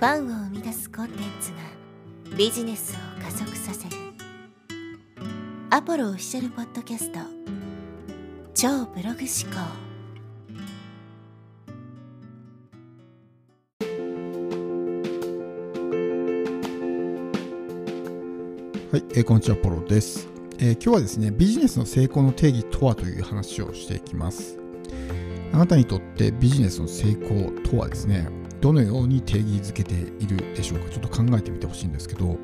ファンを生み出すコンテンツがビジネスを加速させる。アポロオフィシャルポッドキャスト。超ブログ思考。はい、えー、こんにちは、ポロです、えー、今日はですね、ビジネスの成功の定義とはという話をしていきます。あなたにとってビジネスの成功とはですね、どのように定義づけているでしょうか。ちょっと考えてみてほしいんですけど、ま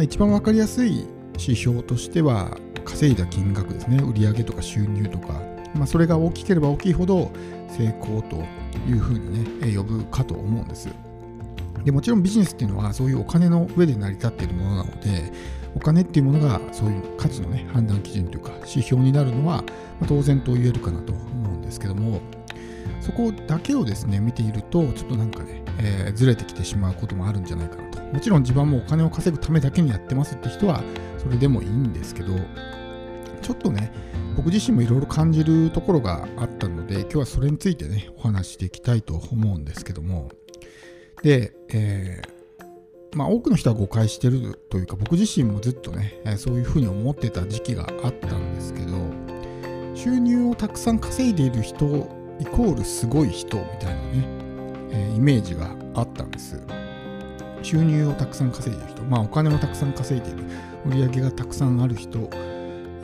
あ、一番分かりやすい指標としては稼いだ金額ですね。売上とか収入とか、まあ、それが大きければ大きいほど成功というふうにね呼ぶかと思うんです。でもちろんビジネスっていうのはそういうお金の上で成り立っているものなのでお金っていうものがそういう価値のね判断基準というか指標になるのは、当然と言えるかなと思うんですけどもそこだけをですね見ているとちょっとなんかね、えー、ずれてきてしまうこともあるんじゃないかなと。もちろん自分もお金を稼ぐためだけにやってますって人はそれでもいいんですけどちょっとね僕自身もいろいろ感じるところがあったので今日はそれについてねお話していきたいと思うんですけども。で、えー、まあ多くの人は誤解してるというか僕自身もずっとねそういうふうに思ってた時期があったんですけど収入をたくさん稼いでいる人イコールすごい人みたいなね、えー、イメージがあったんです。収入をたくさん稼いでる人、まあお金をたくさん稼いでる、売り上げがたくさんある人、イ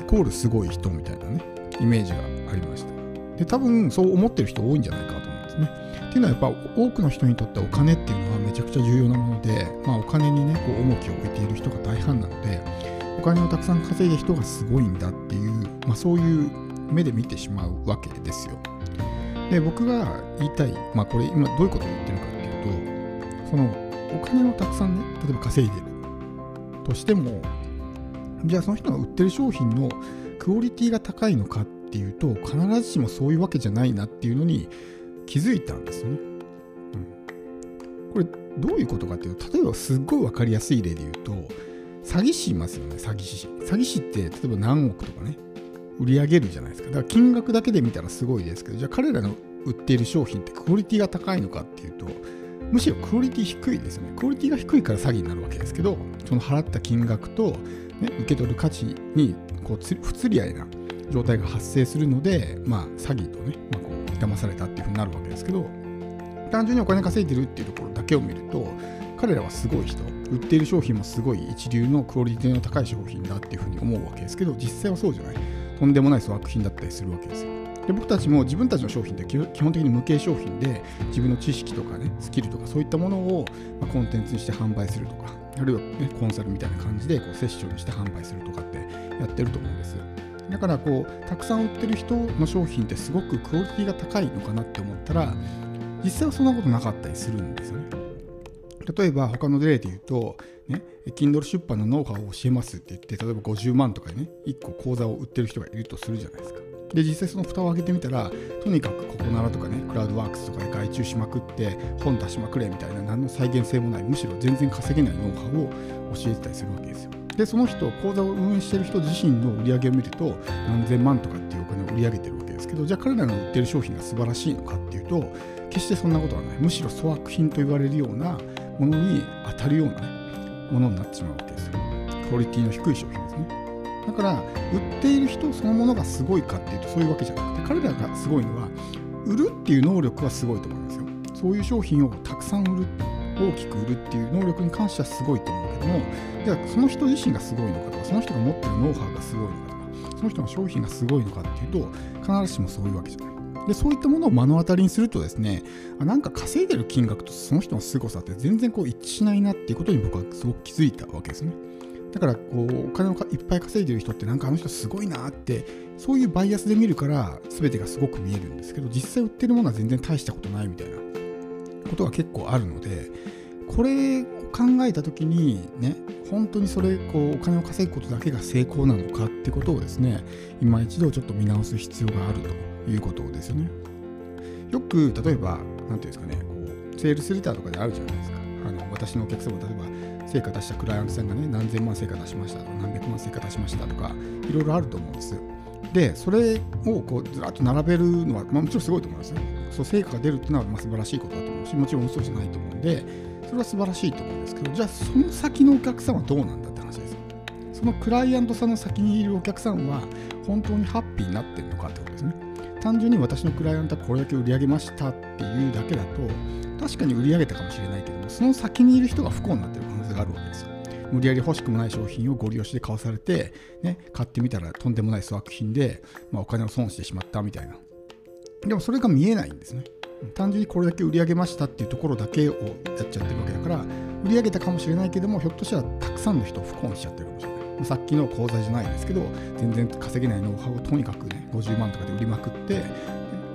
コールすごい人みたいなね、イメージがありました。で、多分そう思ってる人多いんじゃないかと思うんですね。っていうのはやっぱ多くの人にとってお金っていうのはめちゃくちゃ重要なもので、まあお金にね、こう重きを置いている人が大半なので、お金をたくさん稼いでる人がすごいんだっていう、まあそういう目で見てしまうわけですよ。で僕が言いたい、まあ、これ今どういうことを言ってるかっていうとそのお金をたくさんね例えば稼いでるとしてもじゃあその人が売ってる商品のクオリティが高いのかっていうと必ずしもそういうわけじゃないなっていうのに気づいたんですよね。うん、これどういうことかっていうと例えばすっごい分かりやすい例で言うと詐欺師いますよね詐欺師詐欺師って例えば何億とかね売り上げるじゃないですか。だから金額だけで見たらすごいですけど、じゃあ彼らの売っている商品ってクオリティが高いのかっていうと、むしろクオリティ低いですよね。クオリティが低いから詐欺になるわけですけど、その払った金額と、ね、受け取る価値にこう不釣り合いな状態が発生するので、まあ、詐欺とね、まあ、こう騙されたっていうふうになるわけですけど、単純にお金稼いでるっていうところだけを見ると、彼らはすごい人、売っている商品もすごい一流のクオリティの高い商品だっていうふうに思うわけですけど、実際はそうじゃない。とんでもない粗悪品だったりするわけですよ。で僕たちも自分たちの商品って基本的に無形商品で自分の知識とかねスキルとかそういったものを、コンテンツにして販売するとかあるいは、ね、コンサルみたいな感じでこうセッションにして販売するとかってやってると思うんですだからこうたくさん売ってる人の商品ってすごくクオリティが高いのかなって思ったら実際はそんなことなかったりするんですよね例えば他の例で言うとね、Kindle 出版のノウハウを教えますって言って、例えば50万とかね、1個講座を売ってる人がいるとするじゃないですか。で、実際その蓋を開けてみたら、とにかくここならとかね、クラウドワークスとかで外注しまくって、本出しまくれみたいな、何の再現性もない、むしろ全然稼げないノウハウを教えてたりするわけですよ。で、その人、講座を運営してる人自身の売り上げを見ると、何千万とかっていうお金を売り上げてるわけですけど、じゃあ彼らの売ってる商品が素晴らしいのかっていうと、決してそんなことはない。むしろ粗悪品と言われるようなものに当たるような、ものになってしまうわけですよ。クオリティの低い商品ですね。だから、売っている人そのものがすごいかっていうとそういうわけじゃなくて、彼らがすごいのは、売るっていう能力はすごいと思うんですよ。そういう商品をたくさん売る、大きく売るっていう能力に関してはすごいと思うけども、じゃあその人自身がすごいのかとか、その人が持ってるノウハウがすごいのかとか、その人の商品がすごいのかっていうと、必ずしもそういうわけじゃない。でそういったものを目の当たりにするとですねなんか稼いでる金額とその人の凄さって全然こう一致しないなっていうことに僕はすごく気づいたわけですね。だからこうお金をいっぱい稼いでる人ってなんかあの人すごいなってそういうバイアスで見るから全てがすごく見えるんですけど実際売ってるものは全然大したことないみたいなことが結構あるのでこれ考えた時にね本当にそれこうお金を稼ぐことだけが成功なのかってことをですね今一度ちょっと見直す必要があるということですよね。よく例えば、何ていうんですかね、こうセールスレターとかであるじゃないですか。あの私のお客様、例えば成果出したクライアントさんがね、何千万成果出しましたとか、何百万成果出しましたとか、いろいろあると思うんです。で、それをこうずらっと並べるのは、ま、もちろんすごいと思いますよ。そう成果が出るっていうのはまあ素晴らしいことだと思うしもちろん嘘じゃないと思うんでそれは素晴らしいと思うんですけどじゃあその先のお客さんはどうなんだって話です。よそのクライアントさんの先にいるお客さんは本当にハッピーになってるのかってことですね。単純に私のクライアントはこれだけ売り上げましたっていうだけだと確かに売り上げたかもしれないけどもその先にいる人が不幸になってる可能性があるわけですよ。無理やり欲しくもない商品をご利用して買わされて、ね、買ってみたらとんでもない粗悪品で、まあ、お金を損してしまったみたいな。でもそれが見えないんですね。単純にこれだけ売り上げましたっていうところだけをやっちゃってるわけだから売り上げたかもしれないけどもひょっとしたらたくさんの人を不幸にしちゃってるかもしれない。さっきの講座じゃないですけど全然稼げないノウハウをとにかくね50万とかで売りまくって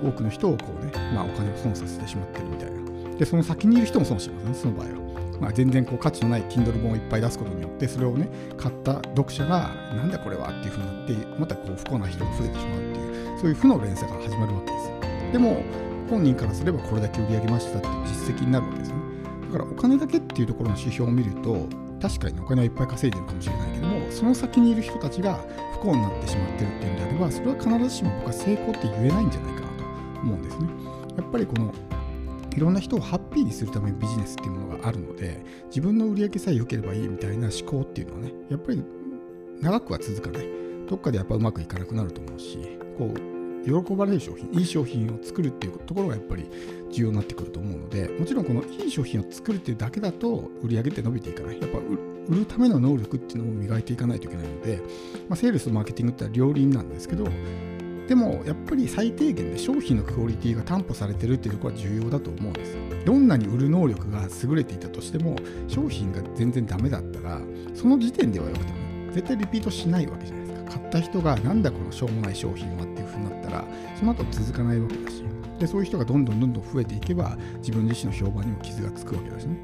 多くの人をこうね、まあ、お金を損させてしまってるみたいな。でその先にいる人も損しますねその場合は。まあ、全然こう価値のない Kindle 本をいっぱい出すことによってそれをね買った読者がなんだこれはっていうふうになってまたこう不幸な人が増えてしまうっていうそういう負の連鎖が始まるわけですでも本人からすればこれだけ売り上げましたっていう実績になるわけですね。だからお金だけっていうところの指標を見ると確かにお金はいっぱい稼いでるかもしれないけどもその先にいる人たちが不幸になってしまってるっていうんであればそれは必ずしも僕は成功って言えないんじゃないかなと思うんですね。やっぱりこのいろんな人をハッピーにするためにビジネスっていうものがあるので自分の売り上げさえ良ければいいみたいな思考っていうのはねやっぱり長くは続かない。どっかでやっぱうまくいかなくなると思うしこう喜ばれる商品いい商品を作るっていうところがやっぱり重要になってくると思うのでもちろんこのいい商品を作るっていうだけだと売り上げって伸びていかないやっぱ売るための能力っていうのも磨いていかないといけないので、まあ、セールスとマーケティングっては両輪なんですけどでもやっぱり最低限で商品のクオリティが担保されてるっていうところは重要だと思うんですよ。どんなに売る能力が優れていたとしても商品が全然ダメだったらその時点ではよくても絶対リピートしないわけじゃない。買った人がなんだこのしょうもない商品はっていう風になったらその後続かないわけだしでそういう人がどんどんどんどん増えていけば自分自身の評判にも傷がつくわけだしね。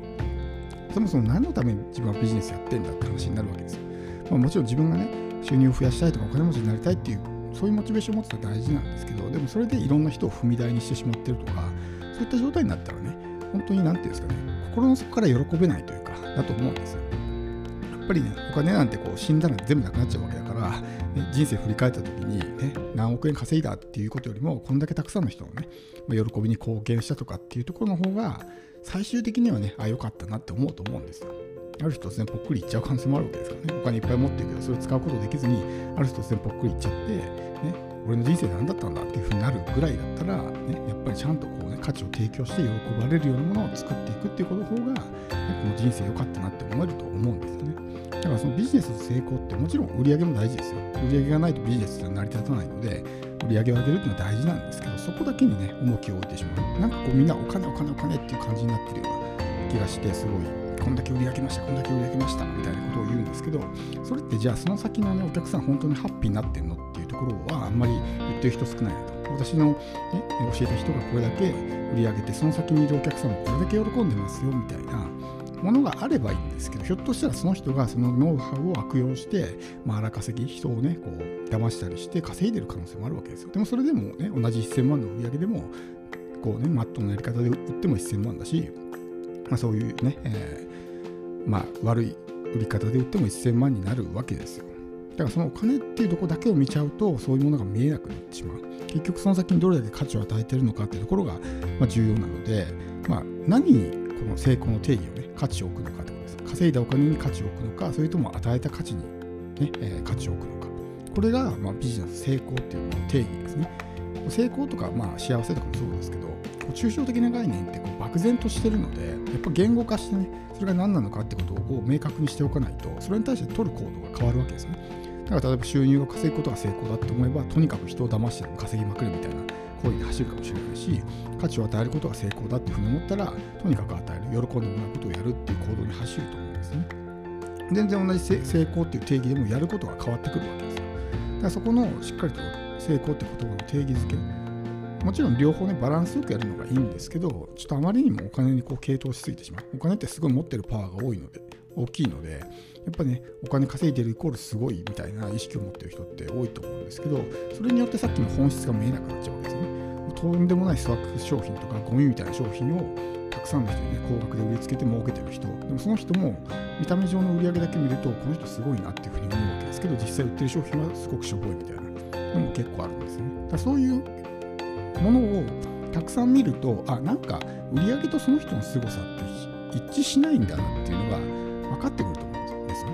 そもそも何のために自分はビジネスやってんだって話になるわけですよ。まあ、もちろん自分がね収入を増やしたいとかお金持ちになりたいっていうそういうモチベーションを持つのは大事なんですけどでもそれでいろんな人を踏み台にしてしまってるとかそういった状態になったらね本当に何て言うんですかね心の底から喜べないというかだと思うんですよぱりねお金なんてこう死んだら全部なくなっちゃうわけだから、ね、人生振り返った時に、ね、何億円稼いだっていうことよりもこんだけたくさんの人のね、まあ、喜びに貢献したとかっていうところの方が最終的にはねあ良かったなって思うと思うんですよ。ある日突然ぽっくりいっちゃう可能性もあるわけですからね。お金いっぱい持ってるけどそれを使うことできずにある日突然ぽっくりいっちゃって、ね、俺の人生何だったんだっていうふうになるぐらいだったら、ね、やっぱりちゃんとこう、ね、価値を提供して喜ばれるようなものを作っていくっていうことの方が、ね、この人生良かったなって思えると思うんですよね。だからそのビジネスの成功ってもちろん売り上げも大事ですよ。売り上げがないとビジネスは成り立たないので売り上げを上げるっていうのは大事なんですけどそこだけにね重きを置いてしまう。なんかこうみんなお金お金お金っていう感じになってるような気がしてすごい。こんだけ売り上げましたこんだけ売り上げましたみたいなことを言うんですけどそれってじゃあその先の、ね、お客さん本当にハッピーになってんのっていうところはあんまり言ってる人少ないなと私の、ね、教えた人がこれだけ売り上げてその先にいるお客さんもこれだけ喜んでますよみたいなものがあればいいんですけどひょっとしたらその人がそのノウハウを悪用して、まあ、荒稼ぎ人をねこう騙したりして稼いでる可能性もあるわけですよでもそれでもね同じ1000万の売り上げでもこうねマットのやり方で売っても1000万だし、まあ、そういうね、えまあ、悪い売り方で売っても1000万になるわけですよ。だからそのお金っていうとこだけを見ちゃうとそういうものが見えなくなってしまう。結局その先にどれだけ価値を与えてるのかっていうところが、重要なので、まあ、何にこの成功の定義をね価値を置くのかってことです。稼いだお金に価値を置くのかそれとも与えた価値に、ねえ、価値を置くのか。これが、ま、ビジネス成功っていうのの定義ですね。成功とか、まあ、幸せとかもそうですけど抽象的な概念ってこう漠然としてるのでやっぱ言語化してねそれが何なのかってことを明確にしておかないとそれに対して取る行動が変わるわけですね。だから例えば収入を稼ぐことが成功だと思えばとにかく人を騙しても稼ぎまくるみたいな行為に走るかもしれないし価値を与えることが成功だっていうふうに思ったらとにかく与える喜んでもらうことをやるっていう行動に走ると思うんですね。全然同じ成功っていう定義でもやることが変わってくるわけですよ。だからそこのしっかりと成功って言葉の定義づけ。もちろん両方ねバランスよくやるのがいいんですけどちょっとあまりにもお金にこう傾倒しすぎてしまう。お金ってすごい持ってるパワーが多いので大きいのでやっぱねお金稼いでるイコールすごいみたいな意識を持ってる人って多いと思うんですけどそれによってさっきの本質が見えなくなっちゃうわけですね。とんでもないスワック商品とかゴミみたいな商品をたくさんの人にね高額で売りつけて儲けてる人。でもその人も見た目上の売り上げだけ見るとこの人すごいなっていうふうに思うわけですけど実際売ってる商品はすごくしょぼいみたいな。のも結構あるんですねだそういうものをたくさん見るとあなんか売り上げとその人の凄さって一致しないんだなっていうのが分かってくると思うんですね。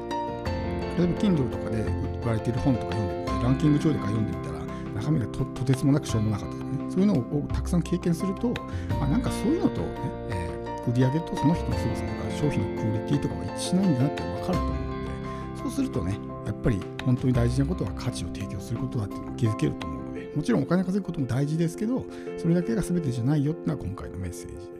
例えば Kindle とかで売られている本とか読んでみてランキング上でか読んでみたら中身がととてつもなくしょうもなかったとかねそういうのをたくさん経験するとあなんかそういうのとね、えー、売り上げとその人の凄さとか商品のクオリティとかは一致しないんだなって分かると思うのでそうするとねやっぱり本当に大事なことは価値を提供することだって気づけると思うのでもちろんお金稼ぐことも大事ですけどそれだけが全てじゃないよっていうのは今回のメッセージ。